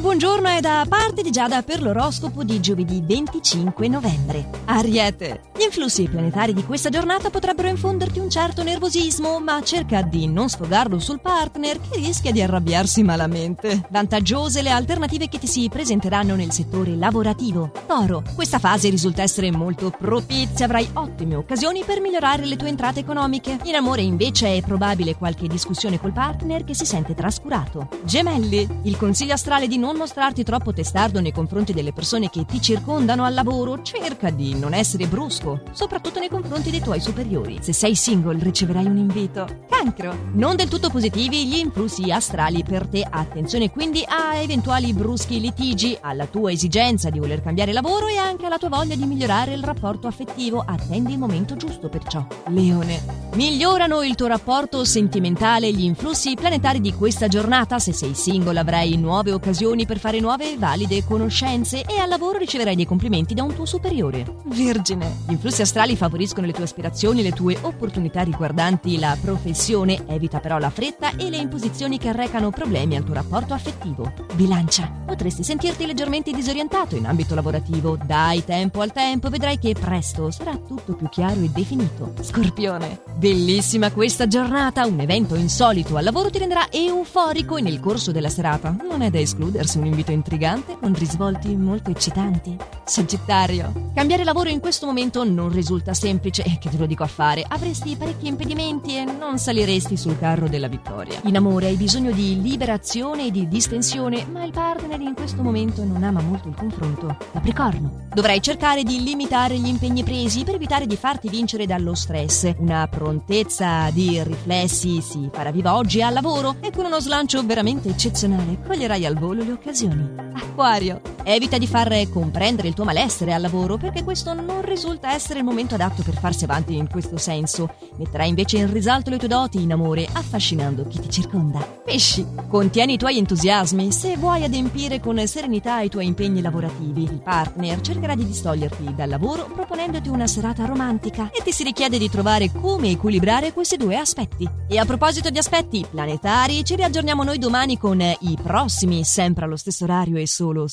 Il buongiorno è da parte di Giada per l'oroscopo di giovedì 25 novembre. Ariete, gli influssi planetari di questa giornata potrebbero infonderti un certo nervosismo, ma cerca di non sfogarlo sul partner che rischia di arrabbiarsi malamente. Vantaggiose le alternative che ti si presenteranno nel settore lavorativo. Toro, questa fase risulta essere molto propizia, avrai ottime occasioni per migliorare le tue entrate economiche. In amore invece è probabile qualche discussione col partner che si sente trascurato. Gemelli, il consiglio astrale di non mostrarti troppo testardo nei confronti delle persone che ti circondano al lavoro, cerca di non essere brusco, soprattutto nei confronti dei tuoi superiori. Se sei single riceverai un invito. Cancro. Non del tutto positivi gli influssi astrali per te. Attenzione quindi a eventuali bruschi litigi, alla tua esigenza di voler cambiare lavoro e anche alla tua voglia di migliorare il rapporto affettivo. Attendi il momento giusto perciò. Leone. Migliorano il tuo rapporto sentimentale gli influssi planetari di questa giornata. Se sei single avrai nuove occasioni occasioni per fare nuove e valide conoscenze e al lavoro riceverai dei complimenti da un tuo superiore. Vergine. Gli influssi astrali favoriscono le tue aspirazioni e le tue opportunità riguardanti la professione, evita però la fretta e le imposizioni che arrecano problemi al tuo rapporto affettivo. Bilancia. Potresti sentirti leggermente disorientato in ambito lavorativo. Dai tempo al tempo, vedrai che presto sarà tutto più chiaro e definito. Scorpione. Bellissima questa giornata, un evento insolito al lavoro ti renderà euforico e nel corso della serata non è da escludere concludersi un invito intrigante con risvolti molto eccitanti. Sagittario. Cambiare lavoro in questo momento non risulta semplice e che te lo dico a fare. Avresti parecchi impedimenti e non saliresti sul carro della vittoria. In amore hai bisogno di liberazione e di distensione, ma il partner in questo momento non ama molto il confronto. Capricorno. Dovrai cercare di limitare gli impegni presi per evitare di farti vincere dallo stress. Una prontezza di riflessi si farà viva oggi al lavoro e con uno slancio veramente eccezionale coglierai al volo occasioni. Acquario. Evita di far comprendere il tuo malessere al lavoro perché questo non risulta essere il momento adatto per farsi avanti in questo senso. Metterai invece in risalto le tue doti in amore, affascinando chi ti circonda. Pesci. Contieni i tuoi entusiasmi se vuoi adempiere con serenità i tuoi impegni lavorativi. Il partner cercherà di distoglierti dal lavoro proponendoti una serata romantica e ti si richiede di trovare come equilibrare questi due aspetti. E a proposito di aspetti planetari, ci riaggiorniamo noi domani con i prossimi, sempre allo stesso orario e solo